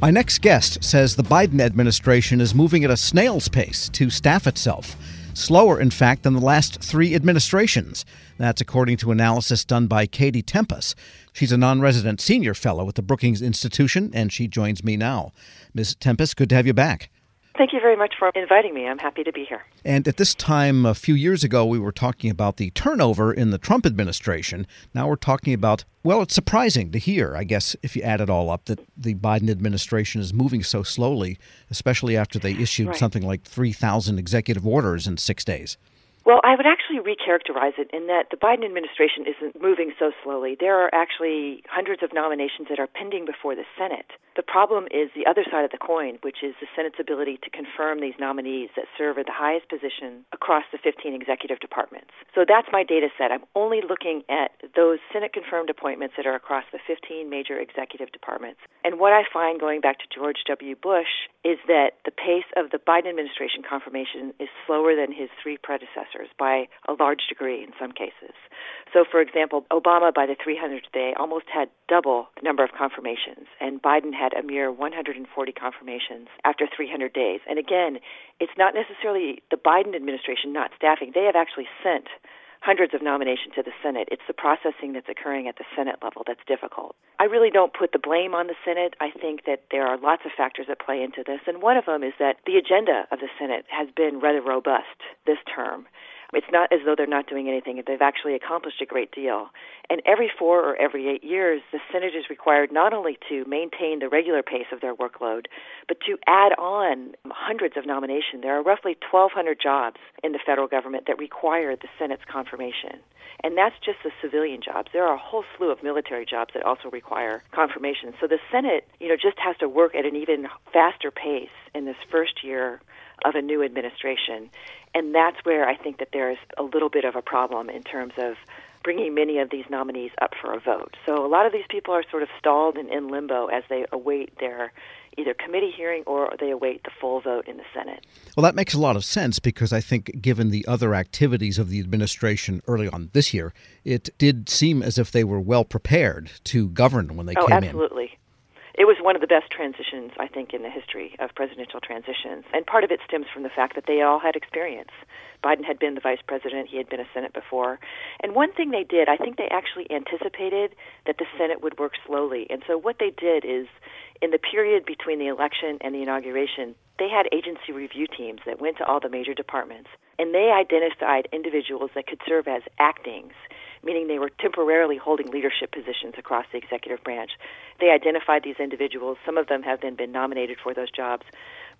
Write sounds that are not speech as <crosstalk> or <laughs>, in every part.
My next guest says the Biden administration is moving at a snail's pace to staff itself. Slower, in fact, than the last three administrations. That's according to analysis done by Katie Tenpas. She's a non resident senior fellow at the Brookings Institution, and she joins me now. Ms. Tenpas, good to have you back. Thank you very much for inviting me. I'm happy to be here. And at this time, a few years ago, we were talking about the turnover in the Trump administration. Now we're talking about, well, it's surprising to hear, I guess, if you add it all up, that the Biden administration is moving so slowly, especially after they issued right. something like 3,000 executive orders in six days. Well, I would actually recharacterize it in that the Biden administration isn't moving so slowly. There are actually hundreds of nominations that are pending before the Senate. The problem is the other side of the coin, which is the Senate's ability to confirm these nominees that serve at the highest position across the 15 executive departments. So that's my data set. I'm only looking at those Senate confirmed appointments that are across the 15 major executive departments. And what I find going back to George W. Bush is that the pace of the Biden administration confirmation is slower than his three predecessors by a large degree in some cases. So, for example, Obama by the 300th day almost had double the number of confirmations, and Biden had a mere 140 confirmations after 300 days. And again, it's not necessarily the Biden administration not staffing. They have actually sent hundreds of nominations to the Senate. It's the processing that's occurring at the Senate level that's difficult. I really don't put the blame on the Senate. I think that there are lots of factors that play into this, and one of them is that the agenda of the Senate has been rather robust this term. It's not as though they're not doing anything. They've actually accomplished a great deal. And every four or every eight years, the Senate is required not only to maintain the regular pace of their workload, but to add on hundreds of nominations. There are roughly 1,200 jobs in the federal government that require the Senate's confirmation. And that's just the civilian jobs. There are a whole slew of military jobs that also require confirmation. So the Senate, you know, just has to work at an even faster pace in this first year of a new administration. And that's where I think that there's a little bit of a problem in terms of bringing many of these nominees up for a vote. So a lot of these people are sort of stalled and in limbo as they await their either committee hearing or they await the full vote in the Senate. Well, that makes a lot of sense because I think, given the other activities of the administration early on this year, it did seem as if they were well prepared to govern when they oh, came absolutely. in. Absolutely it was one of the best transitions, I think, in the history of presidential transitions. And part of it stems from the fact that they all had experience. Biden had been the vice president, he had been a Senate before. And one thing they did, I think they actually anticipated that the Senate would work slowly. And so what they did is, in the period between the election and the inauguration, they had agency review teams that went to all the major departments, and they identified individuals that could serve as actings meaning they were temporarily holding leadership positions across the executive branch. They identified these individuals. Some of them have then been nominated for those jobs.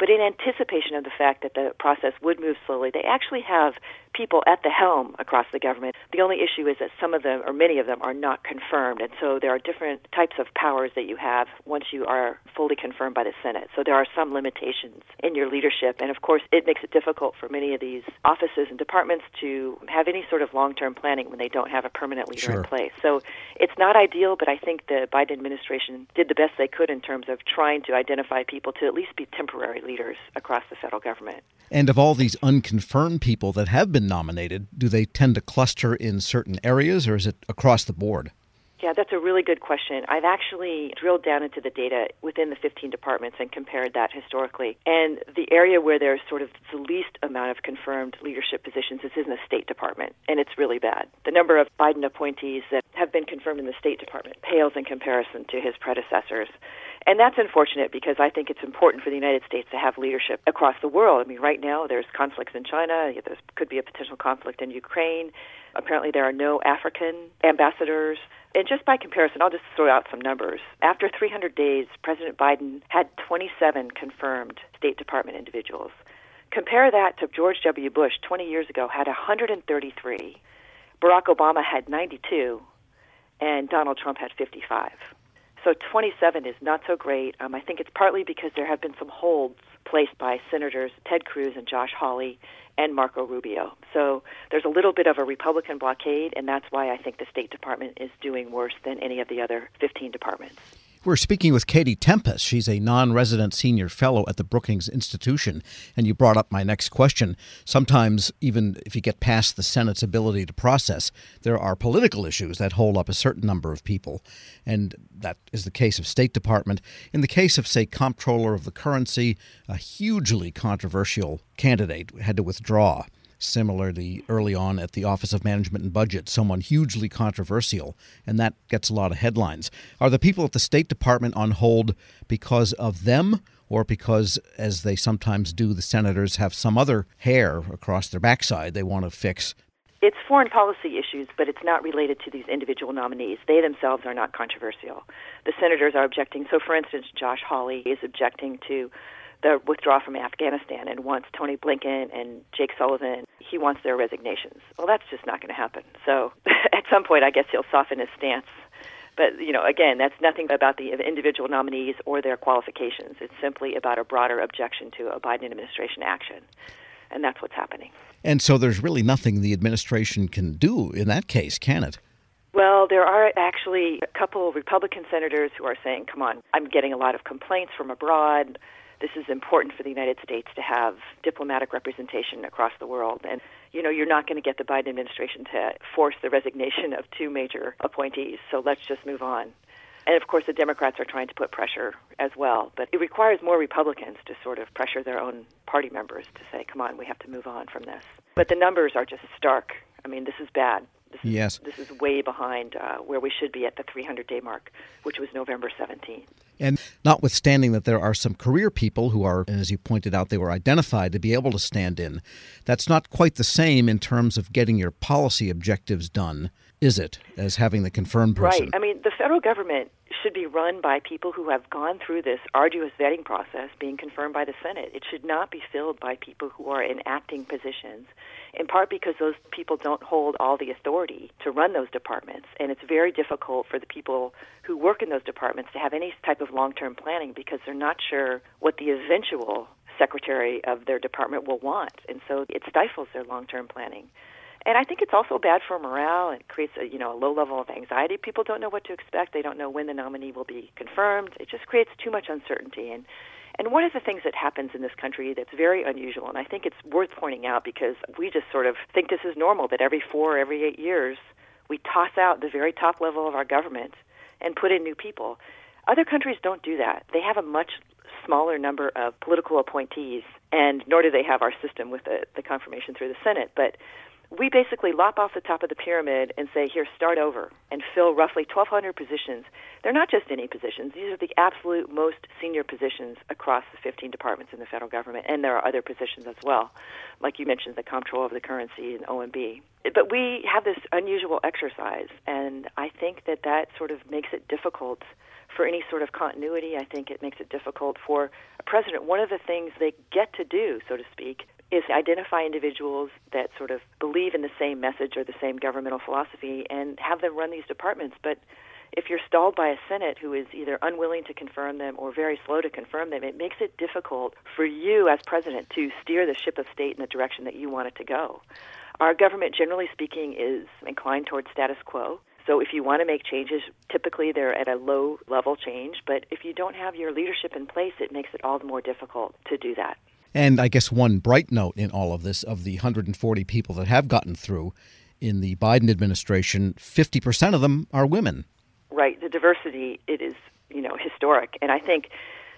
But in anticipation of the fact that the process would move slowly, they actually have people at the helm across the government. The only issue is that some of them, or many of them, are not confirmed. And so there are different types of powers that you have once you are fully confirmed by the Senate. So there are some limitations in your leadership. And of course, it makes it difficult for many of these offices and departments to have any sort of long term planning when they don't have a permanent leader sure. in place. So it's not ideal, but I think the Biden administration did the best they could in terms of trying to identify people to at least be temporary leaders across the federal government. And of all these unconfirmed people that have been nominated, do they tend to cluster in certain areas or is it across the board? Yeah, that's a really good question. I've actually drilled down into the data within the 15 departments and compared that historically. And the area where there's sort of the least amount of confirmed leadership positions is in the State Department, and it's really bad. The number of Biden appointees that have been confirmed in the State Department pales in comparison to his predecessors. And that's unfortunate because I think it's important for the United States to have leadership across the world. I mean, right now there's conflicts in China, there could be a potential conflict in Ukraine. Apparently, there are no African ambassadors. And just by comparison, I'll just throw out some numbers. After 300 days, President Biden had 27 confirmed State Department individuals. Compare that to George W. Bush 20 years ago had 133. Barack Obama had 92 and Donald Trump had 55. So 27 is not so great. Um, I think it's partly because there have been some holds placed by Senators Ted Cruz and Josh Hawley and Marco Rubio. So there's a little bit of a Republican blockade, and that's why I think the State Department is doing worse than any of the other 15 departments. We're speaking with Katie Tenpas. She's a non resident senior fellow at the Brookings Institution. And you brought up my next question. Sometimes, even if you get past the Senate's ability to process, there are political issues that hold up a certain number of people. And that is the case of State Department. In the case of, say, Comptroller of the Currency, a hugely controversial candidate had to withdraw Similarly, early on at the Office of Management and Budget, someone hugely controversial, and that gets a lot of headlines. Are the people at the State Department on hold because of them? Or because, as they sometimes do, the senators have some other hair across their backside they want to fix it's foreign policy issues, but it's not related to these individual nominees. They themselves are not controversial. The senators are objecting. So, for instance, Josh Hawley is objecting to the withdrawal from Afghanistan and wants Tony Blinken and Jake Sullivan. He wants their resignations. Well, that's just not going to happen. So <laughs> at some point, I guess he'll soften his stance. But you know, again, that's nothing about the individual nominees or their qualifications. It's simply about a broader objection to a Biden administration action, and that's what's happening. And so, there's really nothing the administration can do in that case, can it? Well, there are actually a couple of Republican senators who are saying, "Come on, I'm getting a lot of complaints from abroad." This is important for the United States to have diplomatic representation across the world. And, you know, you're not going to get the Biden administration to force the resignation of two major appointees. So let's just move on. And of course, the Democrats are trying to put pressure as well. But it requires more Republicans to sort of pressure their own party members to say, come on, we have to move on from this. But the numbers are just stark. I mean, this is bad. This is, yes. This is way behind uh, where we should be at the 300 day mark, which was November 17th. And notwithstanding that there are some career people who are, as you pointed out, they were identified to be able to stand in, that's not quite the same in terms of getting your policy objectives done, is it, as having the confirmed person? Right. I mean, the federal government should be run by people who have gone through this arduous vetting process being confirmed by the Senate. It should not be filled by people who are in acting positions in part because those people don't hold all the authority to run those departments. And it's very difficult for the people who work in those departments to have any type of long term planning because they're not sure what the eventual secretary of their department will want. And so it stifles their long term planning. And I think it's also bad for morale. It creates a you know a low level of anxiety. People don't know what to expect. They don't know when the nominee will be confirmed. It just creates too much uncertainty. And and one of the things that happens in this country that's very unusual, and I think it's worth pointing out because we just sort of think this is normal that every four or every eight years we toss out the very top level of our government and put in new people. Other countries don't do that. They have a much smaller number of political appointees, and nor do they have our system with the, the confirmation through the Senate. But we basically lop off the top of the pyramid and say, here, start over and fill roughly 1,200 positions. They're not just any positions, these are the absolute most senior positions across the 15 departments in the federal government, and there are other positions as well, like you mentioned, the Comptroller of the Currency and OMB. But we have this unusual exercise, and I think that that sort of makes it difficult for any sort of continuity. I think it makes it difficult for a president. One of the things they get to do, so to speak, is identify individuals that sort of believe in the same message or the same governmental philosophy and have them run these departments. But if you're stalled by a Senate who is either unwilling to confirm them or very slow to confirm them, it makes it difficult for you as president to steer the ship of state in the direction that you want it to go. Our government, generally speaking, is inclined towards status quo. So if you want to make changes, typically they're at a low level change. But if you don't have your leadership in place, it makes it all the more difficult to do that. And I guess one bright note in all of this of the 140 people that have gotten through in the Biden administration, 50% of them are women. Right. The diversity, it is, you know, historic. And I think,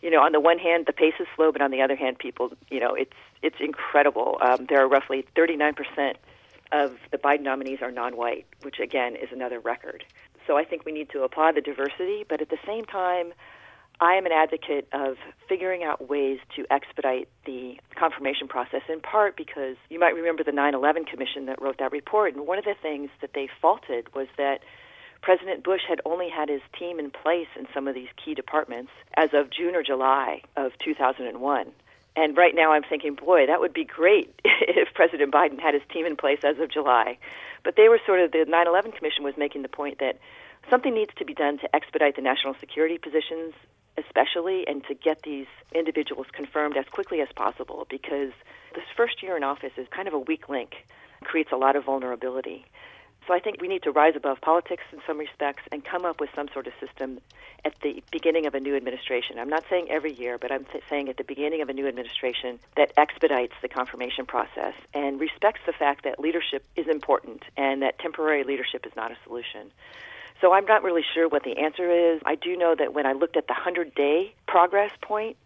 you know, on the one hand, the pace is slow, but on the other hand, people, you know, it's it's incredible. Um, there are roughly 39% of the Biden nominees are non-white, which again is another record. So I think we need to applaud the diversity, but at the same time, I am an advocate of figuring out ways to expedite the confirmation process, in part because you might remember the 9 11 Commission that wrote that report. And one of the things that they faulted was that President Bush had only had his team in place in some of these key departments as of June or July of 2001. And right now I'm thinking, boy, that would be great <laughs> if President Biden had his team in place as of July. But they were sort of, the 9 11 Commission was making the point that something needs to be done to expedite the national security positions especially, and to get these individuals confirmed as quickly as possible because this first year in office is kind of a weak link, creates a lot of vulnerability. So I think we need to rise above politics in some respects and come up with some sort of system at the beginning of a new administration. I'm not saying every year, but I'm th- saying at the beginning of a new administration that expedites the confirmation process and respects the fact that leadership is important and that temporary leadership is not a solution. So I'm not really sure what the answer is. I do know that when I looked at the 100 day progress point,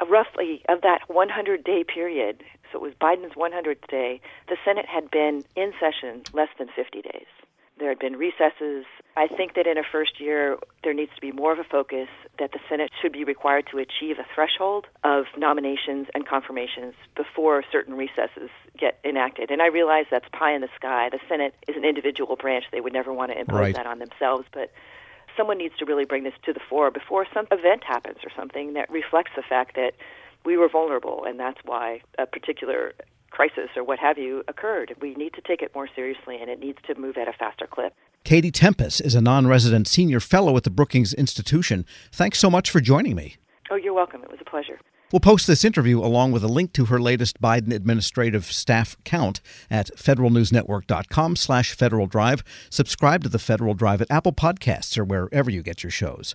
uh, roughly of that 100 day period, so it was Biden's 100th day, the Senate had been in session less than 50 days. There had been recesses. I think that in a first year, there needs to be more of a focus that the Senate should be required to achieve a threshold of nominations and confirmations before certain recesses get enacted. And I realize that's pie in the sky. The Senate is an individual branch. They would never want to impose right. that on themselves. But someone needs to really bring this to the fore before some event happens or something that reflects the fact that we were vulnerable, and that's why a particular crisis or what have you occurred. We need to take it more seriously, and it needs to move at a faster clip. Katie Tenpas is a non resident senior fellow at the Brookings Institution. Thanks so much for joining me. Oh, you're welcome. It was a pleasure. We'll post this interview along with a link to her latest Biden administrative staff count at federalnewsnetwork.com slash Federal Drive. Subscribe to the Federal Drive at Apple Podcasts or wherever you get your shows.